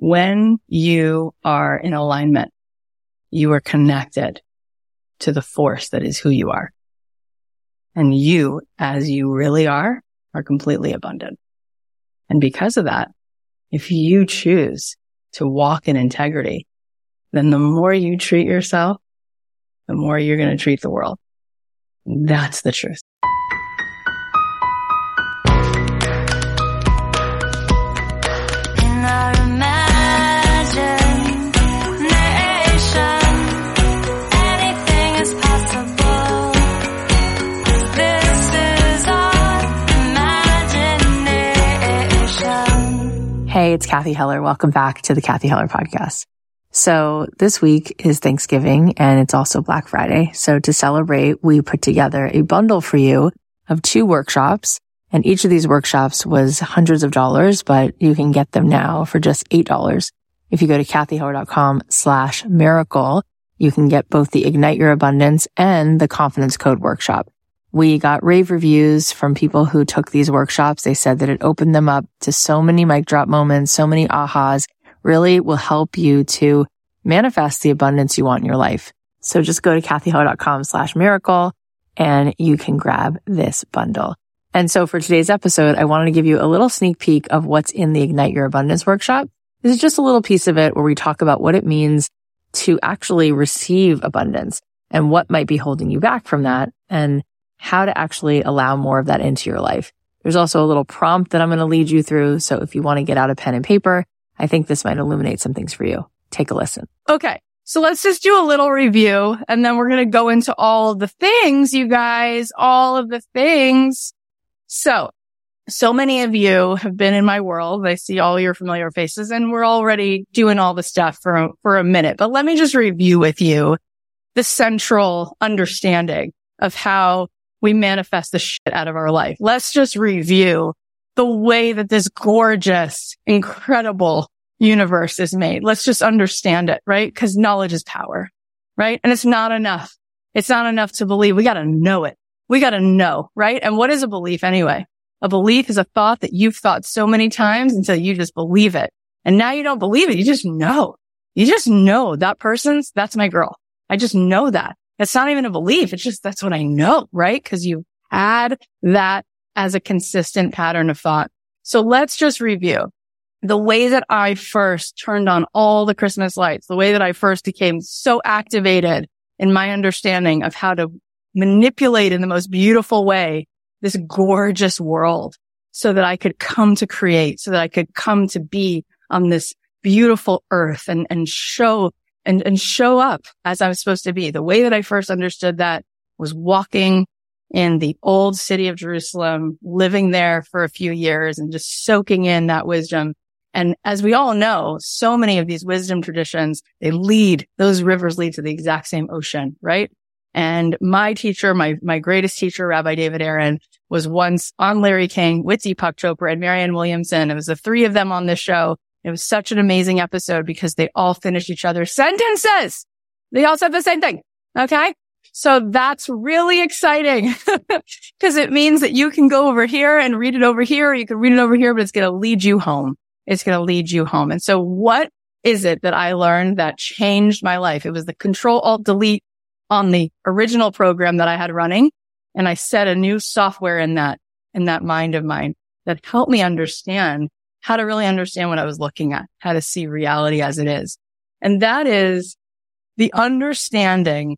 when you are in alignment, you are connected to the force that is who you are. And you, as you really are, are completely abundant. And because of that, if you choose to walk in integrity, then the more you treat yourself, the more you're going to treat the world. That's the truth. It's Cathy Heller. Welcome back to the Cathy Heller podcast. So this week is Thanksgiving and it's also Black Friday. So to celebrate, we put together a bundle for you of two workshops and each of these workshops was hundreds of dollars, but you can get them now for just $8. If you go to cathyheller.com slash miracle, you can get both the Ignite Your Abundance and the Confidence Code workshop. We got rave reviews from people who took these workshops. They said that it opened them up to so many mic drop moments, so many ahas, really will help you to manifest the abundance you want in your life. So just go to cathyheller.com slash miracle and you can grab this bundle. And so for today's episode, I wanted to give you a little sneak peek of what's in the Ignite Your Abundance workshop. This is just a little piece of it where we talk about what it means to actually receive abundance and what might be holding you back from that and how to actually allow more of that into your life. There's also a little prompt that I'm going to lead you through. So if you want to get out a pen and paper, I think this might illuminate some things for you. Take a listen. Okay. So let's just do a little review and then we're going to go into all of the things, you guys, all of the things. So, so many of you have been in my world. I see all your familiar faces and we're already doing all the stuff for, for a minute, but let me just review with you the central understanding of how we manifest the shit out of our life. Let's just review the way that this gorgeous, incredible universe is made. Let's just understand it, right? Cause knowledge is power, right? And it's not enough. It's not enough to believe. We got to know it. We got to know, right? And what is a belief anyway? A belief is a thought that you've thought so many times until you just believe it. And now you don't believe it. You just know. You just know that person's, that's my girl. I just know that. It's not even a belief. It's just, that's what I know, right? Cause you had that as a consistent pattern of thought. So let's just review the way that I first turned on all the Christmas lights, the way that I first became so activated in my understanding of how to manipulate in the most beautiful way this gorgeous world so that I could come to create, so that I could come to be on this beautiful earth and, and show and, and show up as I was supposed to be. The way that I first understood that was walking in the old city of Jerusalem, living there for a few years and just soaking in that wisdom. And as we all know, so many of these wisdom traditions, they lead, those rivers lead to the exact same ocean, right? And my teacher, my, my greatest teacher, Rabbi David Aaron was once on Larry King with Deepak Chopra and Marianne Williamson. It was the three of them on this show it was such an amazing episode because they all finished each other's sentences. They all said the same thing. Okay. So that's really exciting because it means that you can go over here and read it over here. You can read it over here, but it's going to lead you home. It's going to lead you home. And so what is it that I learned that changed my life? It was the control alt delete on the original program that I had running. And I set a new software in that, in that mind of mine that helped me understand how to really understand what I was looking at, how to see reality as it is. And that is the understanding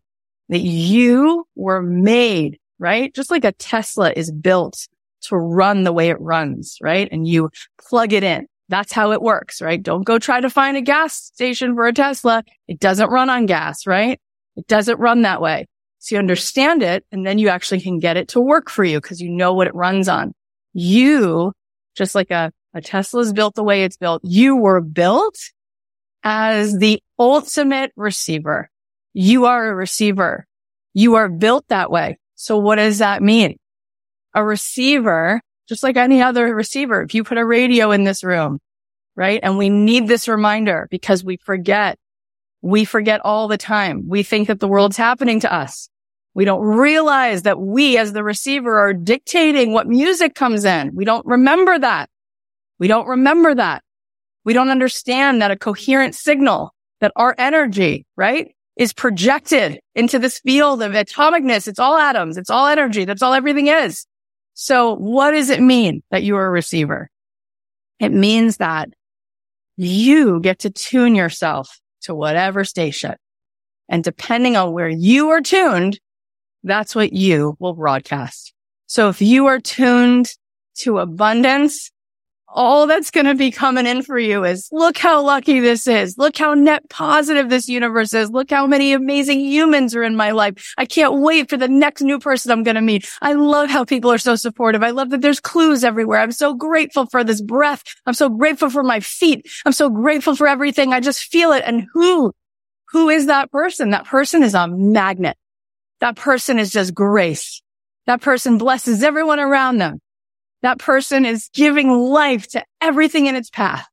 that you were made, right? Just like a Tesla is built to run the way it runs, right? And you plug it in. That's how it works, right? Don't go try to find a gas station for a Tesla. It doesn't run on gas, right? It doesn't run that way. So you understand it and then you actually can get it to work for you because you know what it runs on. You, just like a a Tesla is built the way it's built. You were built as the ultimate receiver. You are a receiver. You are built that way. So what does that mean? A receiver, just like any other receiver, if you put a radio in this room, right? And we need this reminder because we forget. We forget all the time. We think that the world's happening to us. We don't realize that we as the receiver are dictating what music comes in. We don't remember that. We don't remember that. We don't understand that a coherent signal, that our energy, right, is projected into this field of atomicness. It's all atoms. It's all energy. That's all everything is. So what does it mean that you are a receiver? It means that you get to tune yourself to whatever station. And depending on where you are tuned, that's what you will broadcast. So if you are tuned to abundance, all that's going to be coming in for you is look how lucky this is. Look how net positive this universe is. Look how many amazing humans are in my life. I can't wait for the next new person I'm going to meet. I love how people are so supportive. I love that there's clues everywhere. I'm so grateful for this breath. I'm so grateful for my feet. I'm so grateful for everything. I just feel it. And who, who is that person? That person is a magnet. That person is just grace. That person blesses everyone around them that person is giving life to everything in its path.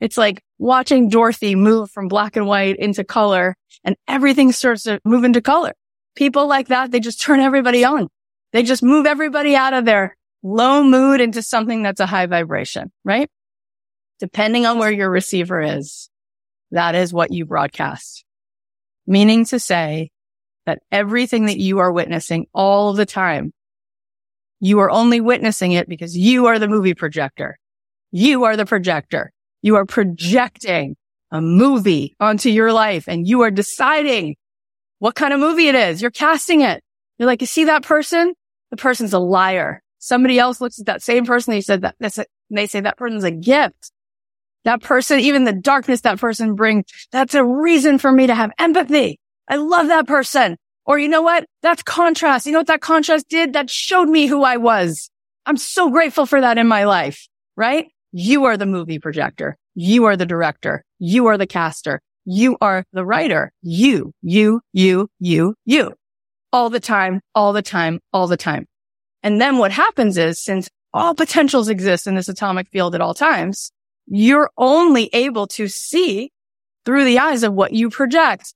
It's like watching Dorothy move from black and white into color and everything starts to move into color. People like that, they just turn everybody on. They just move everybody out of their low mood into something that's a high vibration, right? Depending on where your receiver is, that is what you broadcast. Meaning to say that everything that you are witnessing all the time you are only witnessing it because you are the movie projector. You are the projector. You are projecting a movie onto your life and you are deciding what kind of movie it is. You're casting it. You're like, you see that person? The person's a liar. Somebody else looks at that same person. They said that that's a, they say that person's a gift. That person, even the darkness that person brings, that's a reason for me to have empathy. I love that person. Or you know what? That's contrast. You know what that contrast did? That showed me who I was. I'm so grateful for that in my life, right? You are the movie projector. You are the director. You are the caster. You are the writer. You, you, you, you, you. All the time, all the time, all the time. And then what happens is since all potentials exist in this atomic field at all times, you're only able to see through the eyes of what you project.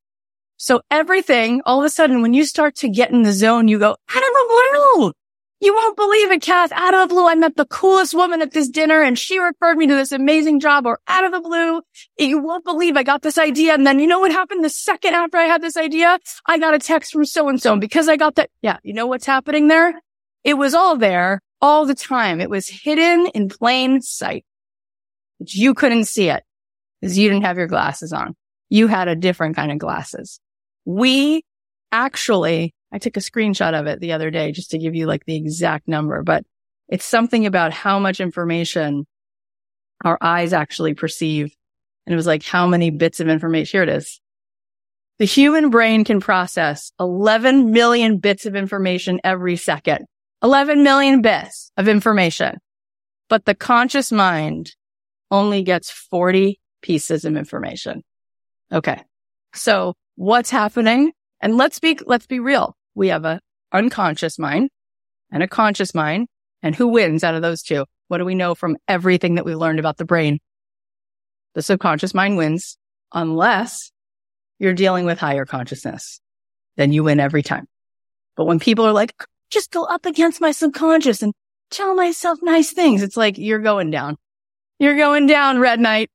So everything, all of a sudden, when you start to get in the zone, you go, out of the blue. You won't believe it, Kath. Out of the blue, I met the coolest woman at this dinner and she referred me to this amazing job or out of the blue. You won't believe I got this idea. And then you know what happened the second after I had this idea? I got a text from so and so. Because I got that, yeah, you know what's happening there? It was all there all the time. It was hidden in plain sight, but you couldn't see it because you didn't have your glasses on. You had a different kind of glasses. We actually, I took a screenshot of it the other day just to give you like the exact number, but it's something about how much information our eyes actually perceive. And it was like, how many bits of information? Here it is. The human brain can process 11 million bits of information every second. 11 million bits of information. But the conscious mind only gets 40 pieces of information. Okay. So what's happening. And let's be, let's be real. We have a unconscious mind and a conscious mind. And who wins out of those two? What do we know from everything that we learned about the brain? The subconscious mind wins unless you're dealing with higher consciousness. Then you win every time. But when people are like, just go up against my subconscious and tell myself nice things, it's like you're going down. You're going down, Red Knight.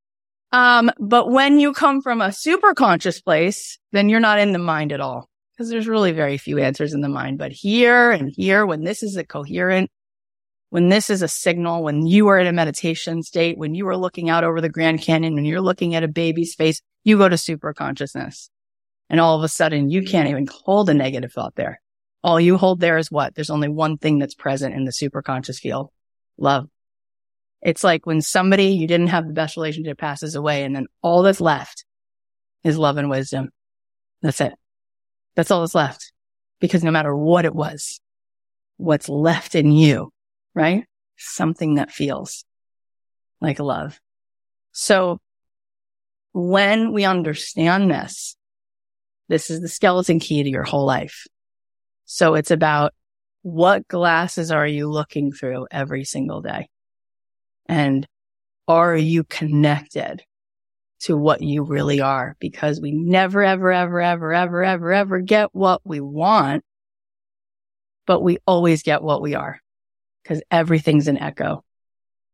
Um, but when you come from a super conscious place, then you're not in the mind at all because there's really very few answers in the mind. But here and here, when this is a coherent, when this is a signal, when you are in a meditation state, when you are looking out over the Grand Canyon, when you're looking at a baby's face, you go to super consciousness. And all of a sudden you can't even hold a negative thought there. All you hold there is what? There's only one thing that's present in the super conscious field. Love. It's like when somebody you didn't have the best relationship passes away and then all that's left is love and wisdom. That's it. That's all that's left because no matter what it was, what's left in you, right? Something that feels like love. So when we understand this, this is the skeleton key to your whole life. So it's about what glasses are you looking through every single day? And are you connected to what you really are? Because we never, ever, ever, ever, ever, ever, ever get what we want, but we always get what we are because everything's an echo.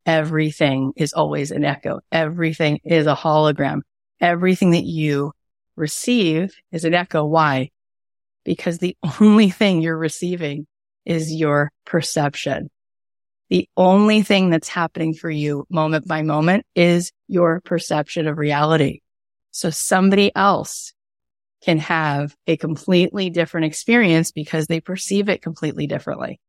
everything is always an echo. Everything is a hologram. Everything that you receive is an echo. Why? Because the only thing you're receiving is your perception. The only thing that's happening for you moment by moment is your perception of reality. So somebody else can have a completely different experience because they perceive it completely differently.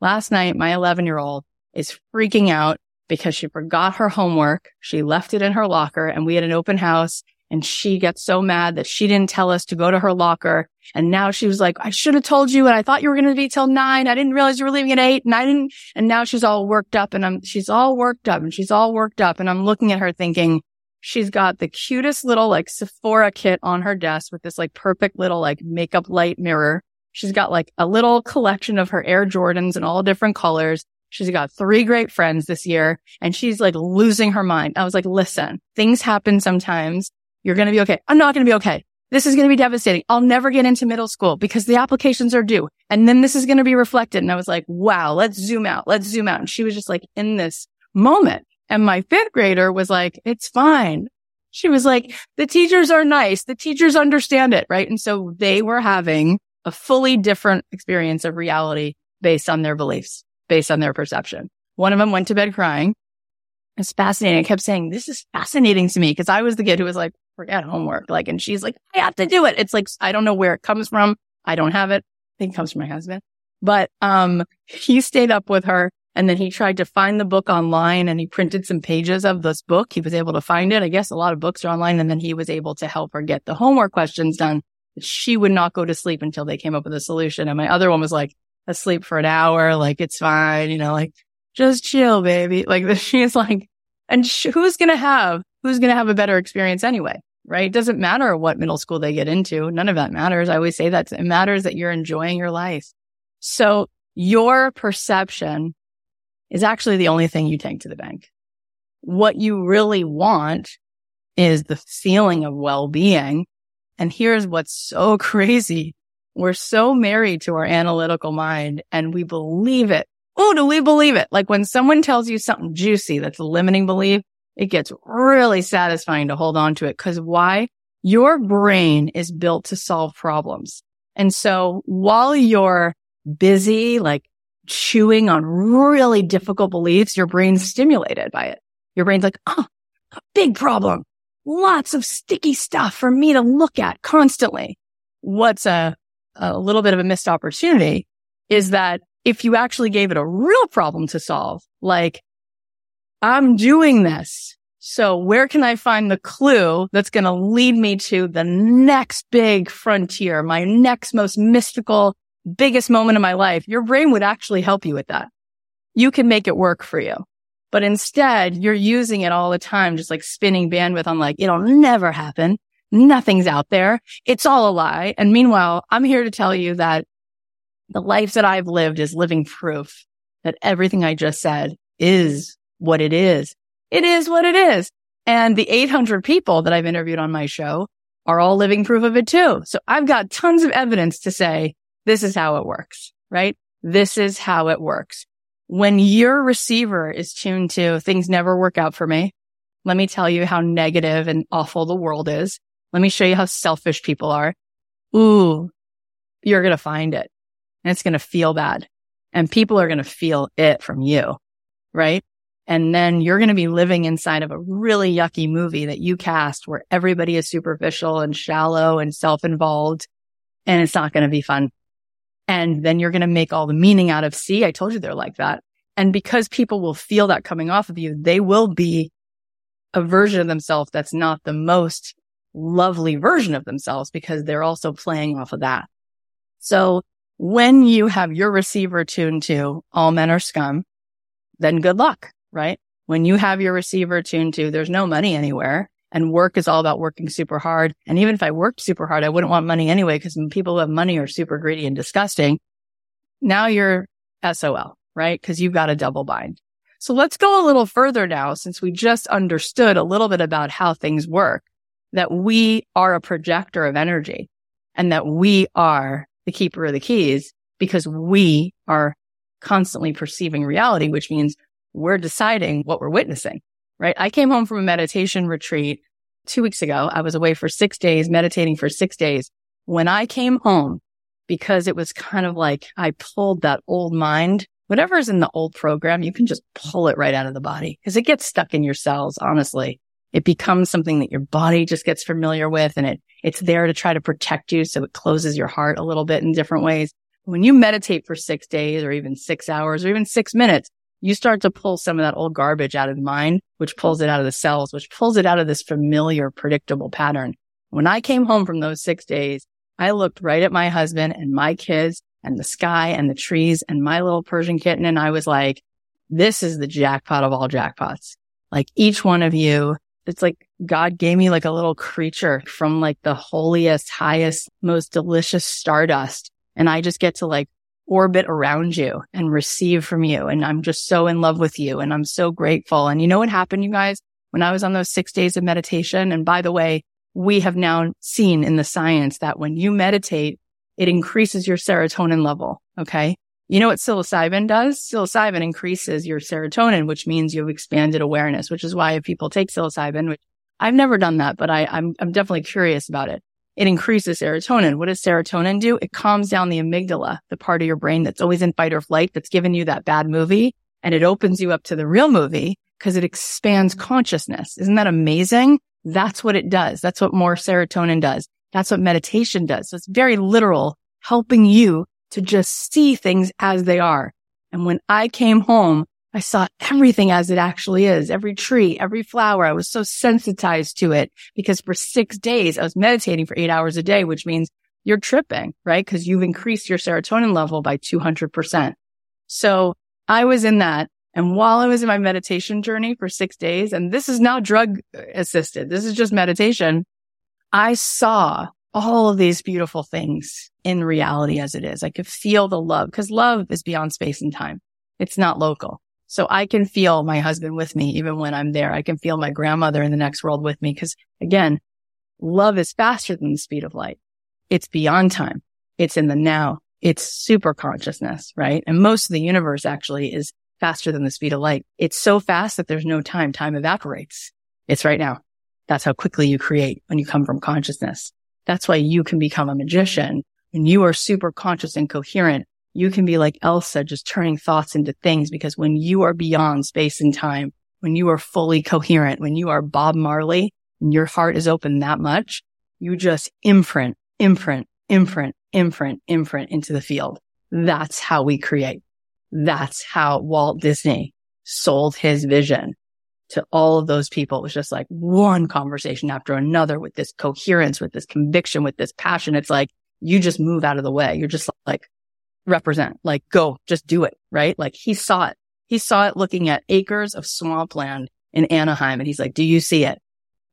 Last night, my 11 year old is freaking out because she forgot her homework. She left it in her locker and we had an open house and she gets so mad that she didn't tell us to go to her locker. And now she was like, I should have told you. And I thought you were going to be till nine. I didn't realize you were leaving at eight and I didn't. And now she's all worked up and I'm, she's all worked up and she's all worked up. And I'm looking at her thinking, she's got the cutest little like Sephora kit on her desk with this like perfect little like makeup light mirror. She's got like a little collection of her Air Jordans in all different colors. She's got three great friends this year and she's like losing her mind. I was like, listen, things happen sometimes. You're going to be okay. I'm not going to be okay. This is going to be devastating. I'll never get into middle school because the applications are due. And then this is going to be reflected. And I was like, wow, let's zoom out. Let's zoom out. And she was just like in this moment. And my fifth grader was like, it's fine. She was like, the teachers are nice. The teachers understand it. Right. And so they were having a fully different experience of reality based on their beliefs based on their perception. One of them went to bed crying. It's fascinating. I kept saying, this is fascinating to me because I was the kid who was like, forget homework. Like, and she's like, I have to do it. It's like, I don't know where it comes from. I don't have it. I think it comes from my husband, but, um, he stayed up with her and then he tried to find the book online and he printed some pages of this book. He was able to find it. I guess a lot of books are online. And then he was able to help her get the homework questions done. She would not go to sleep until they came up with a solution. And my other one was like, asleep for an hour. Like it's fine, you know, like just chill, baby. Like she's like, and sh- who's going to have, who's going to have a better experience anyway? Right. It doesn't matter what middle school they get into. None of that matters. I always say that it matters that you're enjoying your life. So your perception is actually the only thing you take to the bank. What you really want is the feeling of well-being. And here's what's so crazy. We're so married to our analytical mind and we believe it. Oh, do we believe it? Like when someone tells you something juicy that's a limiting belief, it gets really satisfying to hold on to it. Cause why? Your brain is built to solve problems. And so while you're busy, like chewing on really difficult beliefs, your brain's stimulated by it. Your brain's like, oh, a big problem. Lots of sticky stuff for me to look at constantly. What's a a little bit of a missed opportunity is that if you actually gave it a real problem to solve, like I'm doing this. So where can I find the clue that's going to lead me to the next big frontier, my next most mystical, biggest moment of my life? Your brain would actually help you with that. You can make it work for you. But instead, you're using it all the time, just like spinning bandwidth on like, it'll never happen. Nothing's out there. It's all a lie. And meanwhile, I'm here to tell you that the life that I've lived is living proof that everything I just said is what it is. It is what it is. And the 800 people that I've interviewed on my show are all living proof of it too. So I've got tons of evidence to say this is how it works, right? This is how it works. When your receiver is tuned to things never work out for me, let me tell you how negative and awful the world is. Let me show you how selfish people are. Ooh, you're going to find it and it's going to feel bad and people are going to feel it from you. Right. And then you're going to be living inside of a really yucky movie that you cast where everybody is superficial and shallow and self-involved and it's not going to be fun. And then you're going to make all the meaning out of, see, I told you they're like that. And because people will feel that coming off of you, they will be a version of themselves that's not the most lovely version of themselves because they're also playing off of that. So when you have your receiver tuned to all men are scum, then good luck, right? When you have your receiver tuned to there's no money anywhere and work is all about working super hard. And even if I worked super hard, I wouldn't want money anyway because people who have money are super greedy and disgusting. Now you're SOL, right? Cause you've got a double bind. So let's go a little further now since we just understood a little bit about how things work that we are a projector of energy and that we are the keeper of the keys because we are constantly perceiving reality, which means we're deciding what we're witnessing, right? I came home from a meditation retreat two weeks ago. I was away for six days, meditating for six days. When I came home, because it was kind of like I pulled that old mind, whatever's in the old program, you can just pull it right out of the body because it gets stuck in your cells. Honestly, it becomes something that your body just gets familiar with and it, it's there to try to protect you. So it closes your heart a little bit in different ways. When you meditate for six days or even six hours or even six minutes, you start to pull some of that old garbage out of the mind, which pulls it out of the cells, which pulls it out of this familiar, predictable pattern. When I came home from those six days, I looked right at my husband and my kids and the sky and the trees and my little Persian kitten. And I was like, this is the jackpot of all jackpots. Like each one of you, it's like God gave me like a little creature from like the holiest, highest, most delicious stardust. And I just get to like orbit around you and receive from you. And I'm just so in love with you. And I'm so grateful. And you know what happened, you guys? When I was on those six days of meditation, and by the way, we have now seen in the science that when you meditate, it increases your serotonin level. Okay. You know what psilocybin does? Psilocybin increases your serotonin, which means you have expanded awareness, which is why if people take psilocybin, which I've never done that, but I, I'm, I'm definitely curious about it. It increases serotonin. What does serotonin do? It calms down the amygdala, the part of your brain that's always in fight or flight that's given you that bad movie. And it opens you up to the real movie because it expands consciousness. Isn't that amazing? That's what it does. That's what more serotonin does. That's what meditation does. So it's very literal, helping you to just see things as they are. And when I came home, I saw everything as it actually is. Every tree, every flower. I was so sensitized to it because for six days I was meditating for eight hours a day, which means you're tripping, right? Cause you've increased your serotonin level by 200%. So I was in that and while I was in my meditation journey for six days, and this is now drug assisted, this is just meditation, I saw all of these beautiful things in reality as it is. I could feel the love because love is beyond space and time. It's not local. So I can feel my husband with me even when I'm there. I can feel my grandmother in the next world with me because again, love is faster than the speed of light. It's beyond time. It's in the now. It's super consciousness, right? And most of the universe actually is faster than the speed of light. It's so fast that there's no time. Time evaporates. It's right now. That's how quickly you create when you come from consciousness. That's why you can become a magician when you are super conscious and coherent. You can be like Elsa, just turning thoughts into things because when you are beyond space and time, when you are fully coherent, when you are Bob Marley and your heart is open that much, you just imprint, imprint, imprint, imprint, imprint into the field. That's how we create. That's how Walt Disney sold his vision to all of those people. It was just like one conversation after another with this coherence, with this conviction, with this passion. It's like you just move out of the way. You're just like represent, like go, just do it. Right. Like he saw it. He saw it looking at acres of swampland in Anaheim. And he's like, do you see it?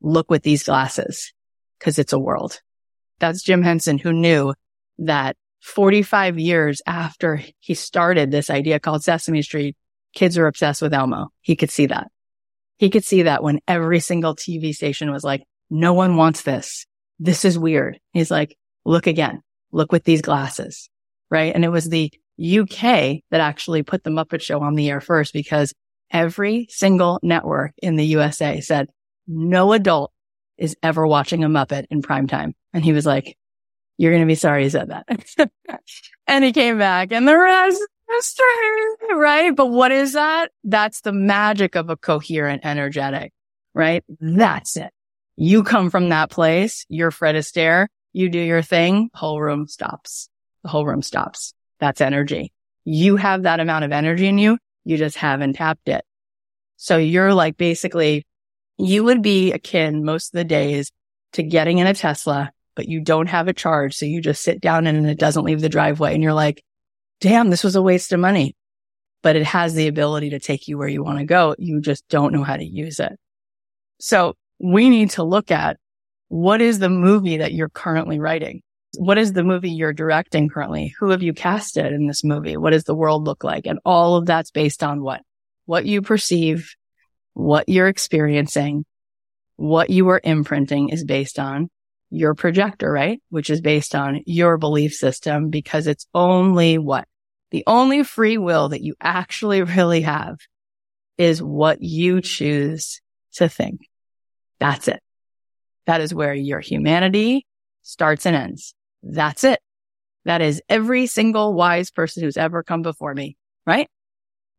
Look with these glasses because it's a world. That's Jim Henson who knew that 45 years after he started this idea called Sesame Street, kids are obsessed with Elmo. He could see that. He could see that when every single TV station was like, no one wants this. This is weird. He's like, look again, look with these glasses. Right. And it was the UK that actually put the Muppet show on the air first because every single network in the USA said no adult is ever watching a Muppet in prime time. And he was like, you're going to be sorry you said that. and he came back and the rest is right? But what is that? That's the magic of a coherent energetic, right? That's it. You come from that place. You're Fred Astaire. You do your thing. Whole room stops. The whole room stops. That's energy. You have that amount of energy in you. You just haven't tapped it. So you're like basically, you would be akin most of the days to getting in a Tesla but you don't have it charged. So you just sit down and it doesn't leave the driveway and you're like, damn, this was a waste of money, but it has the ability to take you where you want to go. You just don't know how to use it. So we need to look at what is the movie that you're currently writing? What is the movie you're directing currently? Who have you casted in this movie? What does the world look like? And all of that's based on what? What you perceive, what you're experiencing, what you are imprinting is based on your projector, right? Which is based on your belief system because it's only what? The only free will that you actually really have is what you choose to think. That's it. That is where your humanity starts and ends. That's it. That is every single wise person who's ever come before me, right?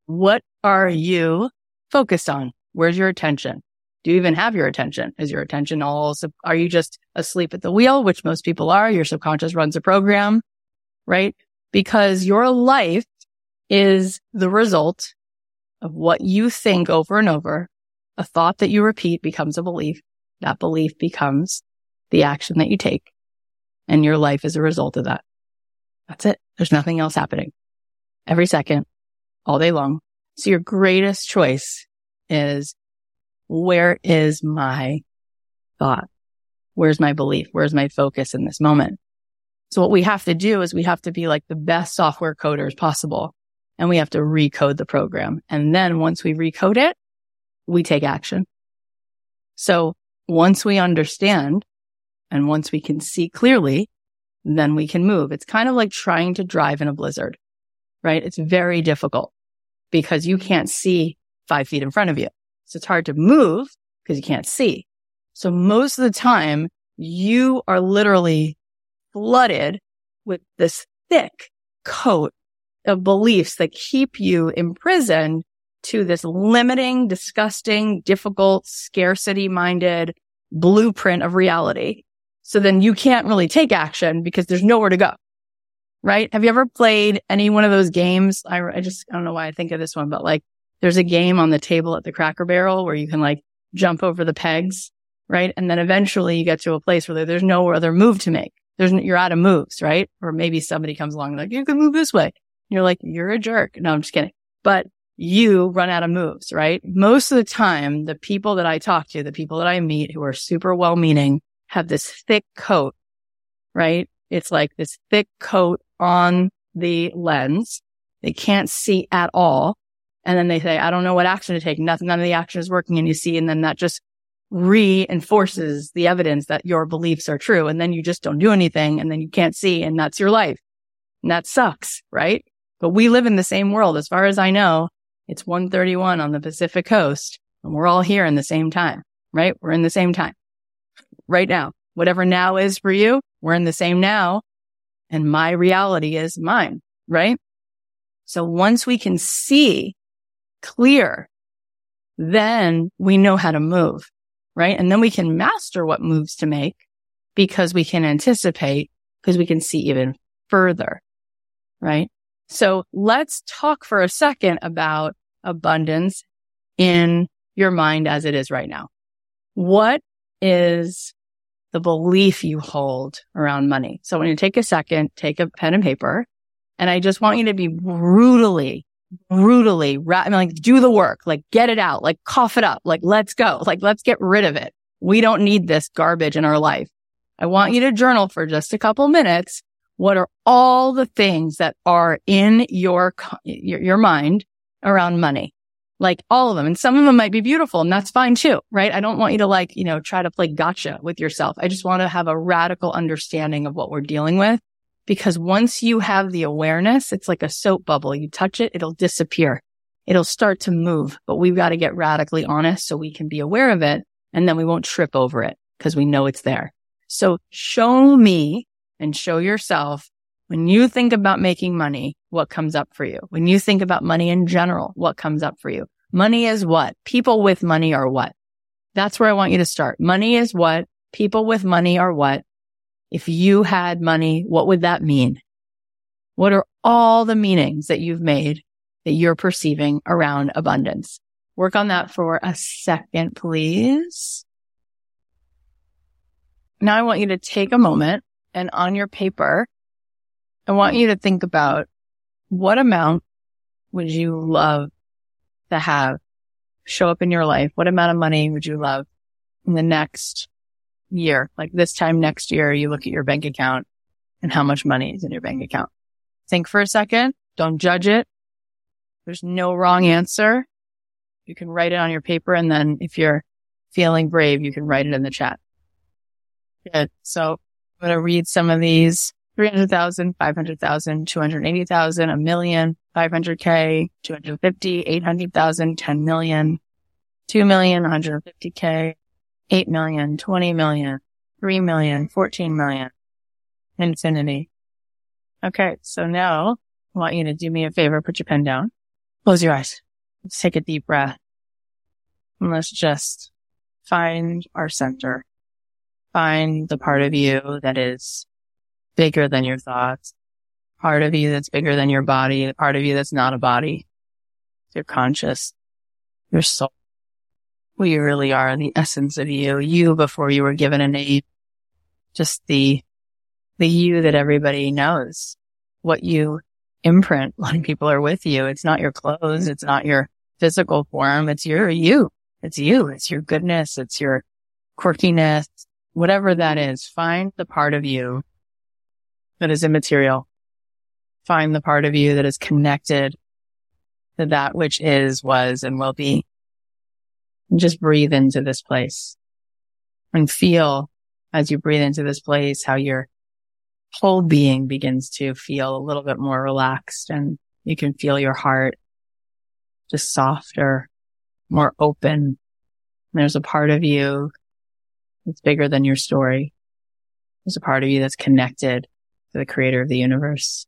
What are you focused on? Where's your attention? Do you even have your attention? Is your attention all, are you just asleep at the wheel, which most people are? Your subconscious runs a program, right? Because your life is the result of what you think over and over. A thought that you repeat becomes a belief. That belief becomes the action that you take and your life is a result of that. That's it. There's nothing else happening every second, all day long. So your greatest choice is where is my thought? Where's my belief? Where's my focus in this moment? So what we have to do is we have to be like the best software coders possible and we have to recode the program. And then once we recode it, we take action. So once we understand and once we can see clearly, then we can move. It's kind of like trying to drive in a blizzard, right? It's very difficult because you can't see five feet in front of you. So it's hard to move because you can't see. So most of the time you are literally flooded with this thick coat of beliefs that keep you imprisoned to this limiting, disgusting, difficult, scarcity minded blueprint of reality. So then you can't really take action because there's nowhere to go. Right? Have you ever played any one of those games? I, I just, I don't know why I think of this one, but like there's a game on the table at the cracker barrel where you can like jump over the pegs. Right. And then eventually you get to a place where there's no other move to make. There's, you're out of moves. Right. Or maybe somebody comes along like, you can move this way. You're like, you're a jerk. No, I'm just kidding. But you run out of moves, right? Most of the time, the people that I talk to, the people that I meet who are super well meaning have this thick coat, right? It's like this thick coat on the lens. They can't see at all. And then they say, I don't know what action to take. Nothing, none of the action is working. And you see, and then that just reinforces the evidence that your beliefs are true. And then you just don't do anything and then you can't see and that's your life. And that sucks, right? But we live in the same world. As far as I know, it's 131 on the Pacific coast and we're all here in the same time, right? We're in the same time right now. Whatever now is for you, we're in the same now and my reality is mine, right? So once we can see clear, then we know how to move, right? And then we can master what moves to make because we can anticipate because we can see even further, right? So let's talk for a second about abundance in your mind as it is right now. What is the belief you hold around money? So when you take a second, take a pen and paper and I just want you to be brutally, brutally, ra- I mean, like do the work, like get it out, like cough it up, like let's go, like let's get rid of it. We don't need this garbage in our life. I want you to journal for just a couple minutes. What are all the things that are in your, your, your mind around money? Like all of them. And some of them might be beautiful and that's fine too, right? I don't want you to like, you know, try to play gotcha with yourself. I just want to have a radical understanding of what we're dealing with because once you have the awareness, it's like a soap bubble. You touch it, it'll disappear. It'll start to move, but we've got to get radically honest so we can be aware of it and then we won't trip over it because we know it's there. So show me and show yourself when you think about making money, what comes up for you? When you think about money in general, what comes up for you? Money is what? People with money are what? That's where I want you to start. Money is what? People with money are what? If you had money, what would that mean? What are all the meanings that you've made that you're perceiving around abundance? Work on that for a second, please. Now I want you to take a moment and on your paper, I want you to think about what amount would you love to have show up in your life? What amount of money would you love in the next year? Like this time next year, you look at your bank account and how much money is in your bank account. Think for a second. Don't judge it. There's no wrong answer. You can write it on your paper. And then if you're feeling brave, you can write it in the chat. Good. So I'm going to read some of these 300,000, 500,000, 280,000, a million, 500K, 250, 800,000, 10 million, 2 million, 150K, 8 million, 20 million, 3 million, 14 million, infinity. Okay. So now I want you to do me a favor. Put your pen down. Close your eyes. Let's take a deep breath. And let's just find our center. Find the part of you that is bigger than your thoughts, part of you that's bigger than your body, the part of you that's not a body, your conscious, your soul, who you really are, the essence of you, you before you were given a name, just the, the you that everybody knows, what you imprint when people are with you. It's not your clothes. It's not your physical form. It's your you. It's you. It's your goodness. It's your quirkiness, whatever that is. Find the part of you that is immaterial. Find the part of you that is connected to that which is, was, and will be. And just breathe into this place and feel as you breathe into this place, how your whole being begins to feel a little bit more relaxed and you can feel your heart just softer, more open. There's a part of you that's bigger than your story. There's a part of you that's connected the creator of the universe.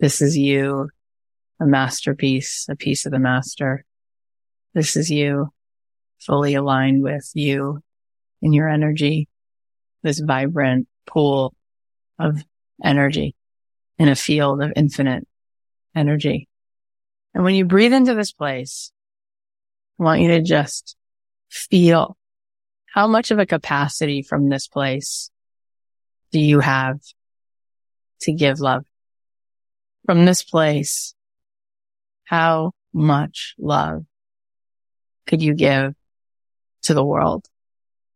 This is you, a masterpiece, a piece of the master. This is you fully aligned with you in your energy, this vibrant pool of energy in a field of infinite energy. And when you breathe into this place, I want you to just feel how much of a capacity from this place do you have to give love. From this place, how much love could you give to the world?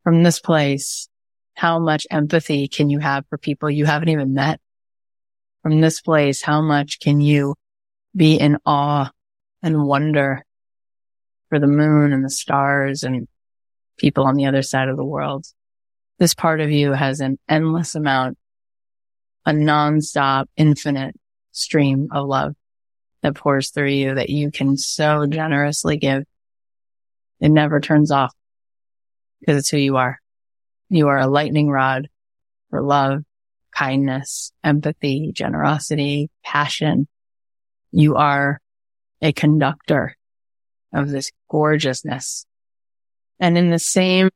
From this place, how much empathy can you have for people you haven't even met? From this place, how much can you be in awe and wonder for the moon and the stars and people on the other side of the world? This part of you has an endless amount a nonstop, infinite stream of love that pours through you that you can so generously give. It never turns off because it's who you are. You are a lightning rod for love, kindness, empathy, generosity, passion. You are a conductor of this gorgeousness. And in the same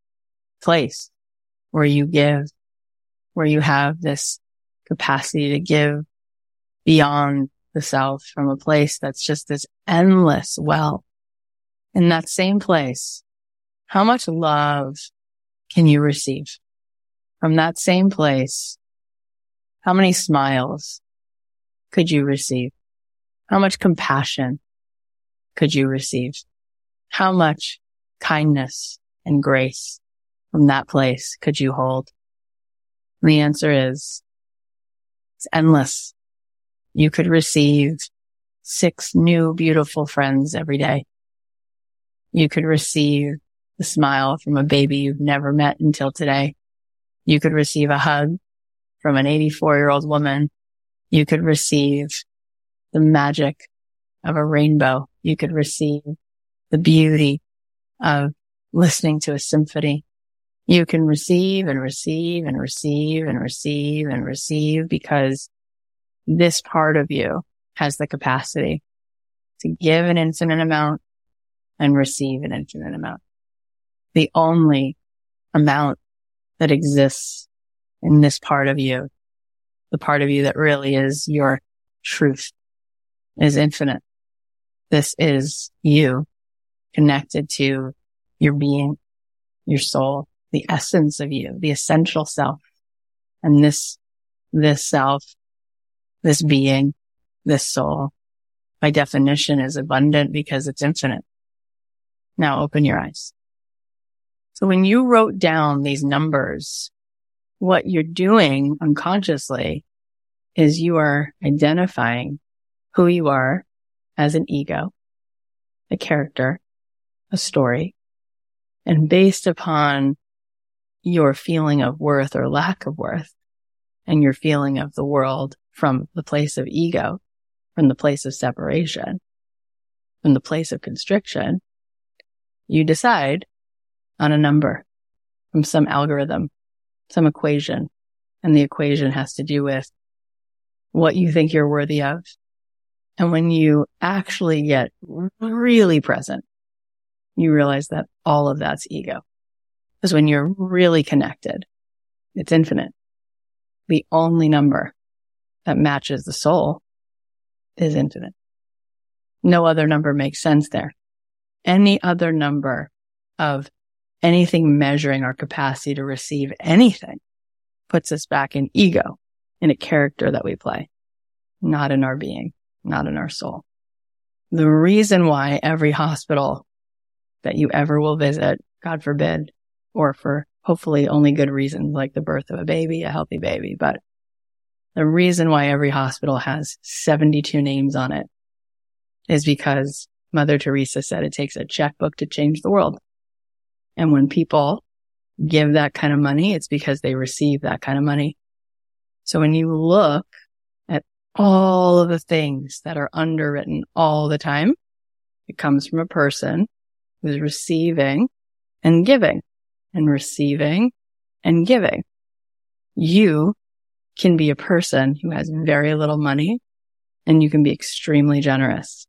place where you give, where you have this capacity to give beyond the self from a place that's just this endless well. In that same place, how much love can you receive from that same place? How many smiles could you receive? How much compassion could you receive? How much kindness and grace from that place could you hold? And the answer is it's endless. You could receive six new beautiful friends every day. You could receive a smile from a baby you've never met until today. You could receive a hug from an 84 year old woman. You could receive the magic of a rainbow. You could receive the beauty of listening to a symphony. You can receive and receive and receive and receive and receive because this part of you has the capacity to give an infinite amount and receive an infinite amount. The only amount that exists in this part of you, the part of you that really is your truth is infinite. This is you connected to your being, your soul, the essence of you, the essential self. And this, this self, this being, this soul, by definition is abundant because it's infinite. Now open your eyes. So when you wrote down these numbers, what you're doing unconsciously is you are identifying who you are as an ego, a character, a story, and based upon your feeling of worth or lack of worth, and your feeling of the world from the place of ego, from the place of separation, from the place of constriction, you decide on a number from some algorithm, some equation. And the equation has to do with what you think you're worthy of. And when you actually get really present, you realize that all of that's ego. Because when you're really connected, it's infinite. The only number that matches the soul is infinite. No other number makes sense there. Any other number of anything measuring our capacity to receive anything puts us back in ego, in a character that we play, not in our being, not in our soul. The reason why every hospital that you ever will visit, God forbid, or for hopefully only good reasons like the birth of a baby, a healthy baby, but the reason why every hospital has 72 names on it is because Mother Teresa said it takes a checkbook to change the world. And when people give that kind of money, it's because they receive that kind of money. So when you look at all of the things that are underwritten all the time, it comes from a person who's receiving and giving and receiving and giving. You can be a person who has very little money and you can be extremely generous.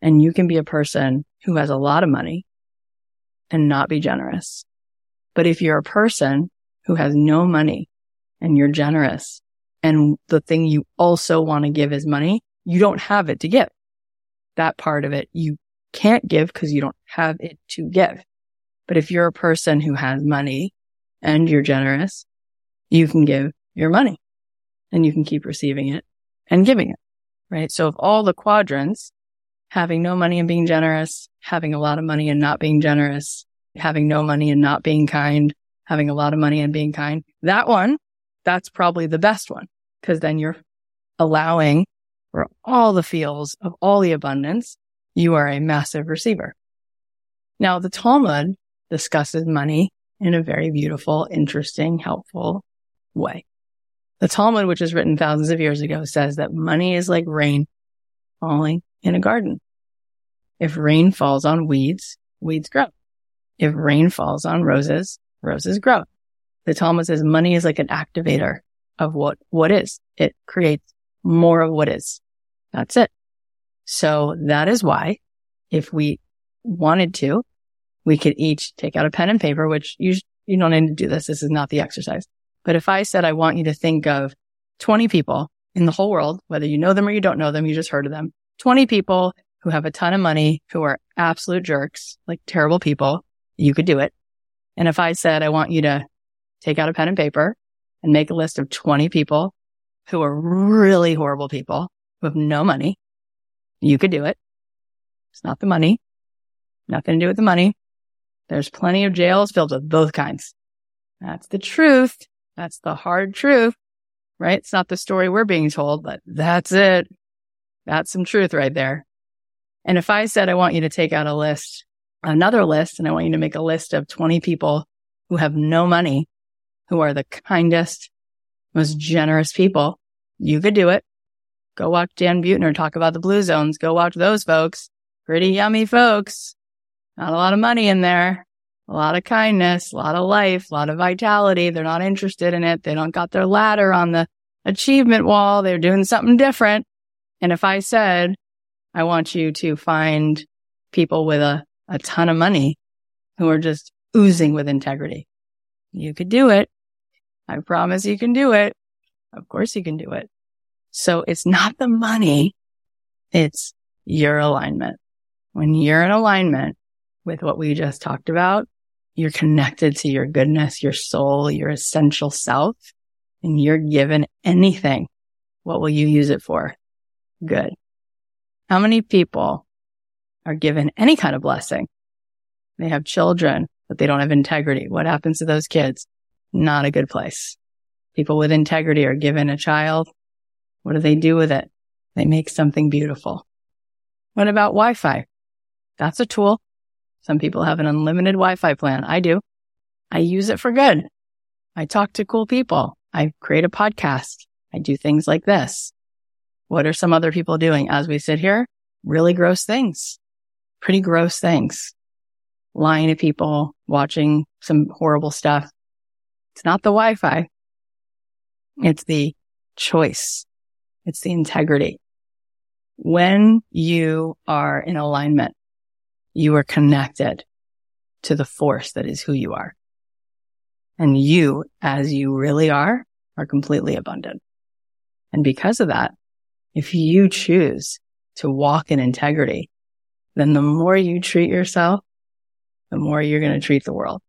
And you can be a person who has a lot of money and not be generous. But if you're a person who has no money and you're generous and the thing you also want to give is money, you don't have it to give. That part of it you can't give because you don't have it to give. But if you're a person who has money and you're generous, you can give your money and you can keep receiving it and giving it. Right. So of all the quadrants, having no money and being generous, having a lot of money and not being generous, having no money and not being kind, having a lot of money and being kind. That one, that's probably the best one because then you're allowing for all the feels of all the abundance. You are a massive receiver. Now the Talmud discusses money in a very beautiful, interesting, helpful way. The Talmud, which was written thousands of years ago, says that money is like rain falling in a garden. If rain falls on weeds, weeds grow. If rain falls on roses, roses grow. The Talmud says money is like an activator of what, what is. It creates more of what is. That's it. So that is why if we wanted to, we could each take out a pen and paper, which you, you don't need to do this. This is not the exercise. But if I said, I want you to think of 20 people in the whole world, whether you know them or you don't know them, you just heard of them, 20 people who have a ton of money, who are absolute jerks, like terrible people, you could do it. And if I said, I want you to take out a pen and paper and make a list of 20 people who are really horrible people who have no money, you could do it. It's not the money, nothing to do with the money. There's plenty of jails filled with both kinds. That's the truth. That's the hard truth, right? It's not the story we're being told, but that's it. That's some truth right there. And if I said, I want you to take out a list, another list, and I want you to make a list of 20 people who have no money, who are the kindest, most generous people, you could do it. Go watch Dan Buettner talk about the blue zones. Go watch those folks. Pretty yummy folks. Not a lot of money in there. A lot of kindness, a lot of life, a lot of vitality. They're not interested in it. They don't got their ladder on the achievement wall. They're doing something different. And if I said, I want you to find people with a, a ton of money who are just oozing with integrity. You could do it. I promise you can do it. Of course you can do it. So it's not the money. It's your alignment. When you're in alignment with what we just talked about, you're connected to your goodness, your soul, your essential self, and you're given anything. What will you use it for? Good. How many people are given any kind of blessing? They have children, but they don't have integrity. What happens to those kids? Not a good place. People with integrity are given a child. What do they do with it? They make something beautiful. What about Wi-Fi? That's a tool. Some people have an unlimited Wi-Fi plan. I do. I use it for good. I talk to cool people. I create a podcast. I do things like this. What are some other people doing as we sit here? Really gross things, pretty gross things, lying to people, watching some horrible stuff. It's not the Wi-Fi. It's the choice. It's the integrity. When you are in alignment, you are connected to the force that is who you are. And you, as you really are, are completely abundant. And because of that, if you choose to walk in integrity, then the more you treat yourself, the more you're going to treat the world.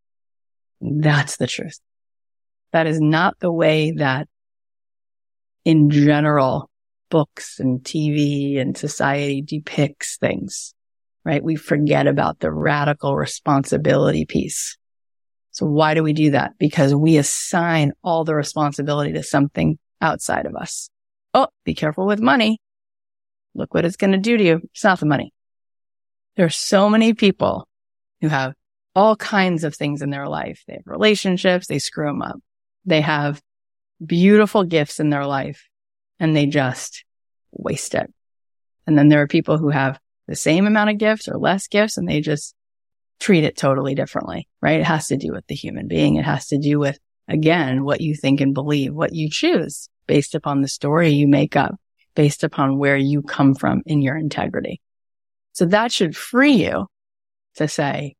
That's the truth. That is not the way that in general books and TV and society depicts things, right? We forget about the radical responsibility piece. So why do we do that? Because we assign all the responsibility to something outside of us. Oh, be careful with money. Look what it's going to do to you. It's not the money. There are so many people who have all kinds of things in their life. They have relationships. They screw them up. They have beautiful gifts in their life and they just waste it. And then there are people who have the same amount of gifts or less gifts and they just treat it totally differently, right? It has to do with the human being. It has to do with, again, what you think and believe, what you choose based upon the story you make up, based upon where you come from in your integrity. So that should free you to say,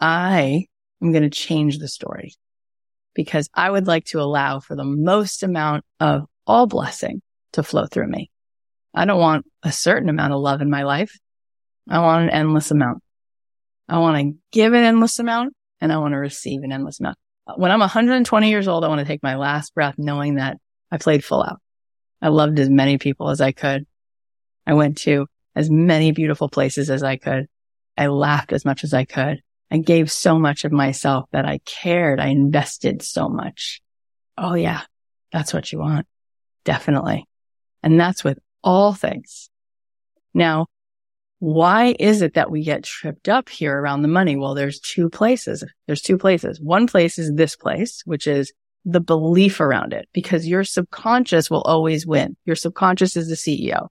I am going to change the story because I would like to allow for the most amount of all blessing to flow through me. I don't want a certain amount of love in my life. I want an endless amount. I want to give an endless amount and I want to receive an endless amount. When I'm 120 years old, I want to take my last breath knowing that I played full out. I loved as many people as I could. I went to as many beautiful places as I could. I laughed as much as I could. I gave so much of myself that I cared. I invested so much. Oh yeah, that's what you want. Definitely. And that's with all things. Now, why is it that we get tripped up here around the money? Well, there's two places. There's two places. One place is this place, which is the belief around it because your subconscious will always win. Your subconscious is the CEO.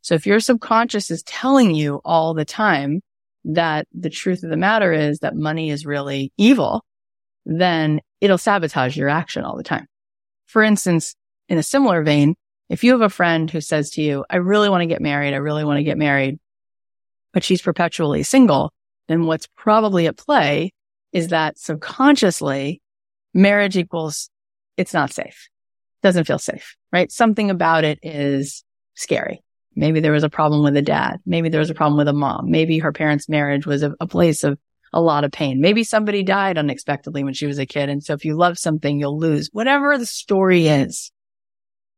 So if your subconscious is telling you all the time that the truth of the matter is that money is really evil, then it'll sabotage your action all the time. For instance, in a similar vein, if you have a friend who says to you, I really want to get married. I really want to get married, but she's perpetually single, then what's probably at play is that subconsciously marriage equals it's not safe. Doesn't feel safe, right? Something about it is scary. Maybe there was a problem with a dad. Maybe there was a problem with a mom. Maybe her parents' marriage was a, a place of a lot of pain. Maybe somebody died unexpectedly when she was a kid. And so if you love something, you'll lose whatever the story is.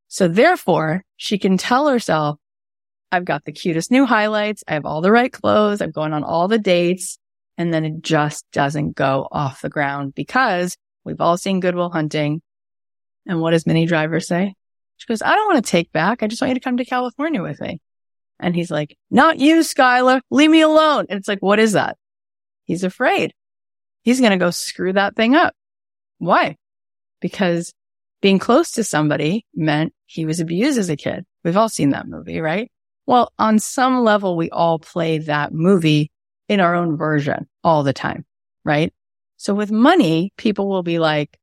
So therefore she can tell herself, I've got the cutest new highlights. I have all the right clothes. I'm going on all the dates. And then it just doesn't go off the ground because we've all seen Good Will Hunting. And what does Minnie Driver say? She goes, I don't want to take back. I just want you to come to California with me. And he's like, not you, Skylar. Leave me alone. And it's like, what is that? He's afraid. He's going to go screw that thing up. Why? Because being close to somebody meant he was abused as a kid. We've all seen that movie, right? Well, on some level, we all play that movie in our own version all the time, right? So with money, people will be like,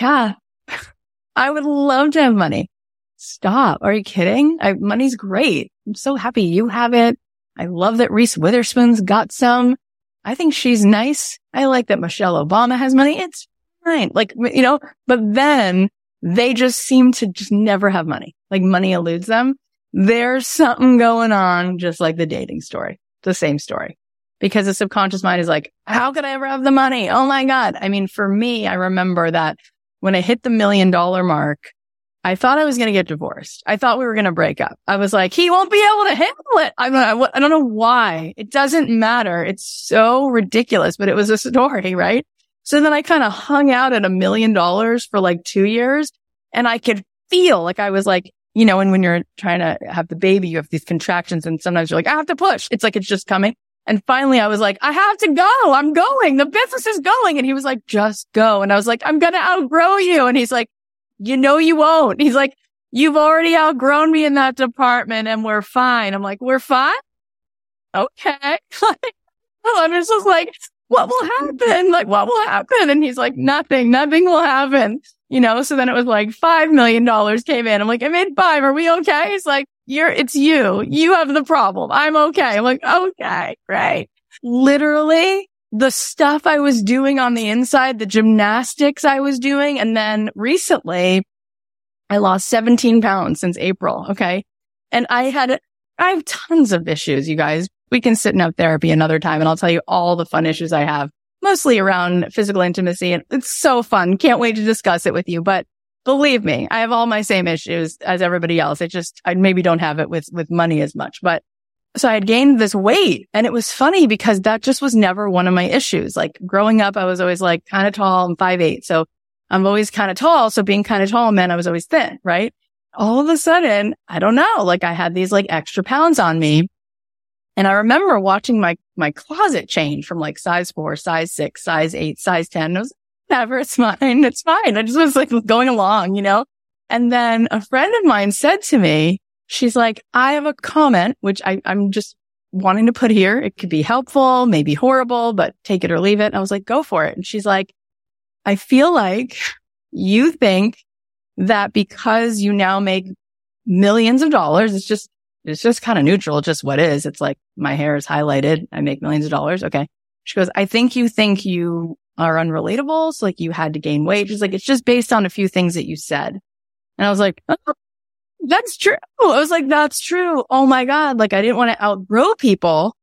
yeah, I would love to have money. Stop. Are you kidding? I, money's great. I'm so happy you have it. I love that Reese Witherspoon's got some. I think she's nice. I like that Michelle Obama has money. It's fine. Like, you know, but then they just seem to just never have money. Like money eludes them. There's something going on, just like the dating story, the same story because the subconscious mind is like, how could I ever have the money? Oh my God. I mean, for me, I remember that when I hit the million dollar mark, I thought I was going to get divorced. I thought we were going to break up. I was like, he won't be able to handle it. I, I, I don't know why. It doesn't matter. It's so ridiculous, but it was a story, right? So then I kind of hung out at a million dollars for like two years and I could feel like I was like, you know, and when you're trying to have the baby, you have these contractions and sometimes you're like, I have to push. It's like, it's just coming. And finally I was like, I have to go. I'm going. The business is going. And he was like, just go. And I was like, I'm going to outgrow you. And he's like, you know, you won't. He's like, you've already outgrown me in that department and we're fine. I'm like, we're fine. Okay. I'm just like, what will happen? Like, what will happen? And he's like, nothing, nothing will happen. You know, so then it was like $5 million came in. I'm like, I made five. Are we okay? He's like, you're, it's you. You have the problem. I'm okay. I'm like, okay, right. Literally the stuff I was doing on the inside, the gymnastics I was doing. And then recently I lost 17 pounds since April. Okay. And I had, I have tons of issues, you guys. We can sit in up therapy another time and I'll tell you all the fun issues I have, mostly around physical intimacy. And it's so fun. Can't wait to discuss it with you. But believe me, I have all my same issues as everybody else. It just, I maybe don't have it with, with money as much, but so I had gained this weight and it was funny because that just was never one of my issues. Like growing up, I was always like kind of tall. I'm five eight. So I'm always kind of tall. So being kind of tall meant I was always thin, right? All of a sudden, I don't know, like I had these like extra pounds on me. And I remember watching my, my closet change from like size four, size six, size eight, size 10. It was never, it's fine. It's fine. I just was like going along, you know? And then a friend of mine said to me, she's like, I have a comment, which I, I'm just wanting to put here. It could be helpful, maybe horrible, but take it or leave it. And I was like, go for it. And she's like, I feel like you think that because you now make millions of dollars, it's just, it's just kind of neutral, just what is. It's like my hair is highlighted. I make millions of dollars. Okay. She goes, I think you think you are unrelatable. So like you had to gain weight. She's like, it's just based on a few things that you said. And I was like, oh, that's true. I was like, that's true. Oh my God. Like I didn't want to outgrow people.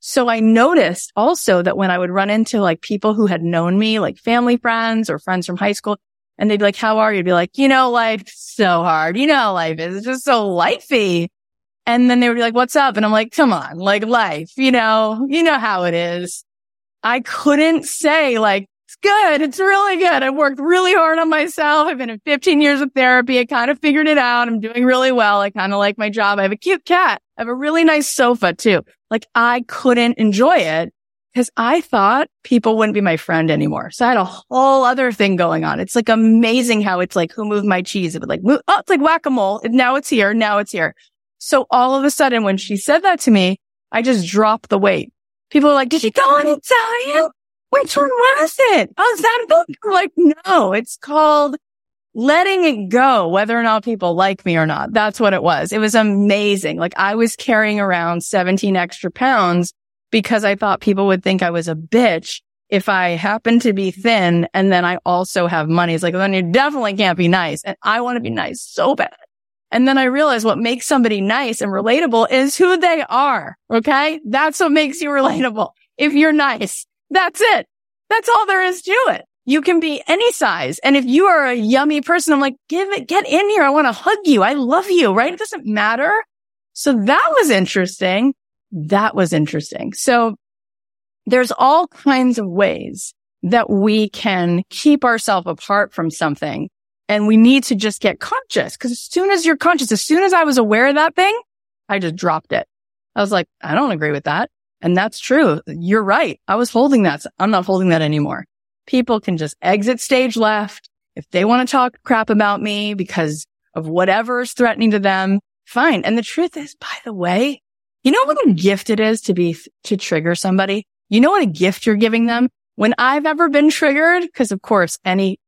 So I noticed also that when I would run into like people who had known me, like family friends or friends from high school, and they'd be like, how are you? I'd be like, you know, life's so hard. You know, life is just so lifey. And then they would be like, what's up? And I'm like, come on, like life, you know, you know how it is. I couldn't say like, it's good. It's really good. I've worked really hard on myself. I've been in 15 years of therapy. I kind of figured it out. I'm doing really well. I kind of like my job. I have a cute cat. I have a really nice sofa too. Like I couldn't enjoy it because I thought people wouldn't be my friend anymore. So I had a whole other thing going on. It's like amazing how it's like, who moved my cheese? It would like move. Oh, it's like whack-a-mole. Now it's here. Now it's here. So all of a sudden when she said that to me, I just dropped the weight. People are like, did she go on Italian? Which one was it? Oh, is that a book? I'm like, no, it's called letting it go, whether or not people like me or not. That's what it was. It was amazing. Like I was carrying around 17 extra pounds because I thought people would think I was a bitch if I happen to be thin and then I also have money. It's like, then you definitely can't be nice. And I want to be nice so bad. And then I realized what makes somebody nice and relatable is who they are. Okay. That's what makes you relatable. If you're nice, that's it. That's all there is to it. You can be any size. And if you are a yummy person, I'm like, give it, get in here. I want to hug you. I love you, right? It doesn't matter. So that was interesting. That was interesting. So there's all kinds of ways that we can keep ourselves apart from something. And we need to just get conscious because as soon as you're conscious, as soon as I was aware of that thing, I just dropped it. I was like, I don't agree with that. And that's true. You're right. I was holding that. I'm not holding that anymore people can just exit stage left. If they want to talk crap about me because of whatever is threatening to them, fine. And the truth is, by the way, you know what a gift it is to be, to trigger somebody? You know what a gift you're giving them? When I've ever been triggered, because of course, any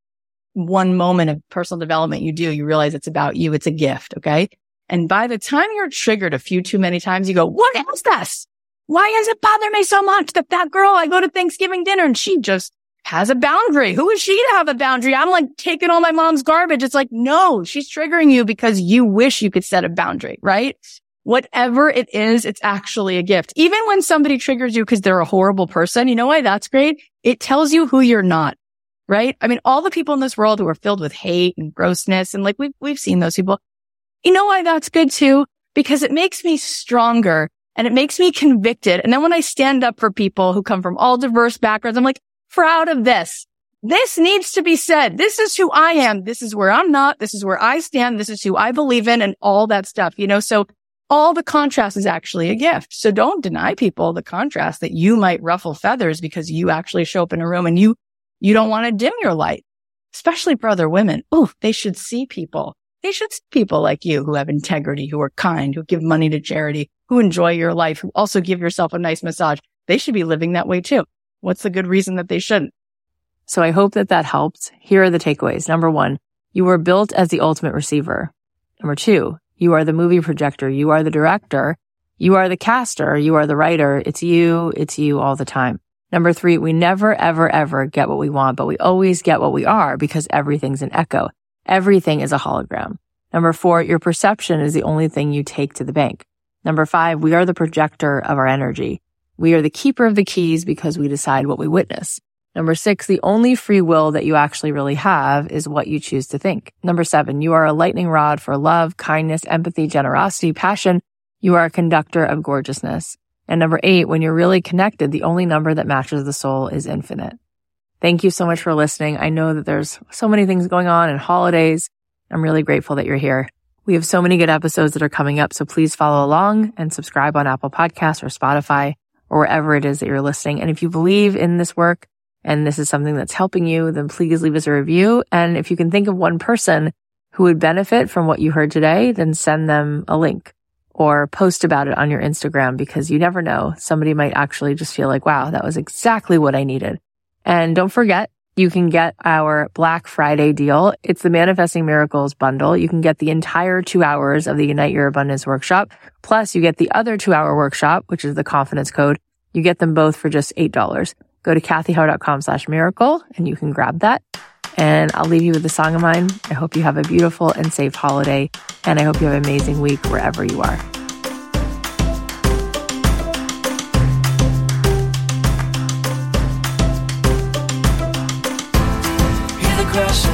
one moment of personal development you do, you realize it's about you. It's a gift. Okay. And by the time you're triggered a few too many times, you go, what is this? Why does it bother me so much that that girl I go to Thanksgiving dinner and she just has a boundary. Who is she to have a boundary? I'm like taking all my mom's garbage. It's like, no, she's triggering you because you wish you could set a boundary, right? Whatever it is, it's actually a gift. Even when somebody triggers you because they're a horrible person, you know why that's great? It tells you who you're not, right? I mean, all the people in this world who are filled with hate and grossness and like we've, we've seen those people. You know why that's good too? Because it makes me stronger and it makes me convicted. And then when I stand up for people who come from all diverse backgrounds, I'm like, proud of this. This needs to be said. This is who I am. This is where I'm not. This is where I stand. This is who I believe in and all that stuff, you know? So all the contrast is actually a gift. So don't deny people the contrast that you might ruffle feathers because you actually show up in a room and you, you don't want to dim your light. especially for other women. Oh, they should see people. They should see people like you who have integrity, who are kind, who give money to charity, who enjoy your life, who also give yourself a nice massage. They should be living that way too. What's the good reason that they shouldn't? So I hope that that helped. Here are the takeaways. Number one, you were built as the ultimate receiver. Number two, you are the movie projector. You are the director. You are the caster. You are the writer. It's you. It's you all the time. Number three, we never, ever, ever get what we want, but we always get what we are because everything's an echo. Everything is a hologram. Number four, your perception is the only thing you take to the bank. Number five, we are the projector of our energy. We are the keeper of the keys because we decide what we witness. Number six, the only free will that you actually really have is what you choose to think. Number seven, you are a lightning rod for love, kindness, empathy, generosity, passion. You are a conductor of gorgeousness. And number eight, when you're really connected, the only number that matches the soul is infinite. Thank you so much for listening. I know that there's so many things going on and holidays. I'm really grateful that you're here. We have so many good episodes that are coming up. So please follow along and subscribe on Apple Podcasts or Spotify or wherever it is that you're listening. And if you believe in this work and this is something that's helping you, then please leave us a review. And if you can think of one person who would benefit from what you heard today, then send them a link or post about it on your Instagram because you never know. Somebody might actually just feel like, wow, that was exactly what I needed. And don't forget, you can get our Black Friday deal. It's the Manifesting Miracles bundle. You can get the entire two hours of the Ignite Your Abundance workshop. Plus you get the other two hour workshop, which is the confidence code. You get them both for just $8. Go to cathyheller.com slash miracle and you can grab that. And I'll leave you with a song of mine. I hope you have a beautiful and safe holiday. And I hope you have an amazing week wherever you are. la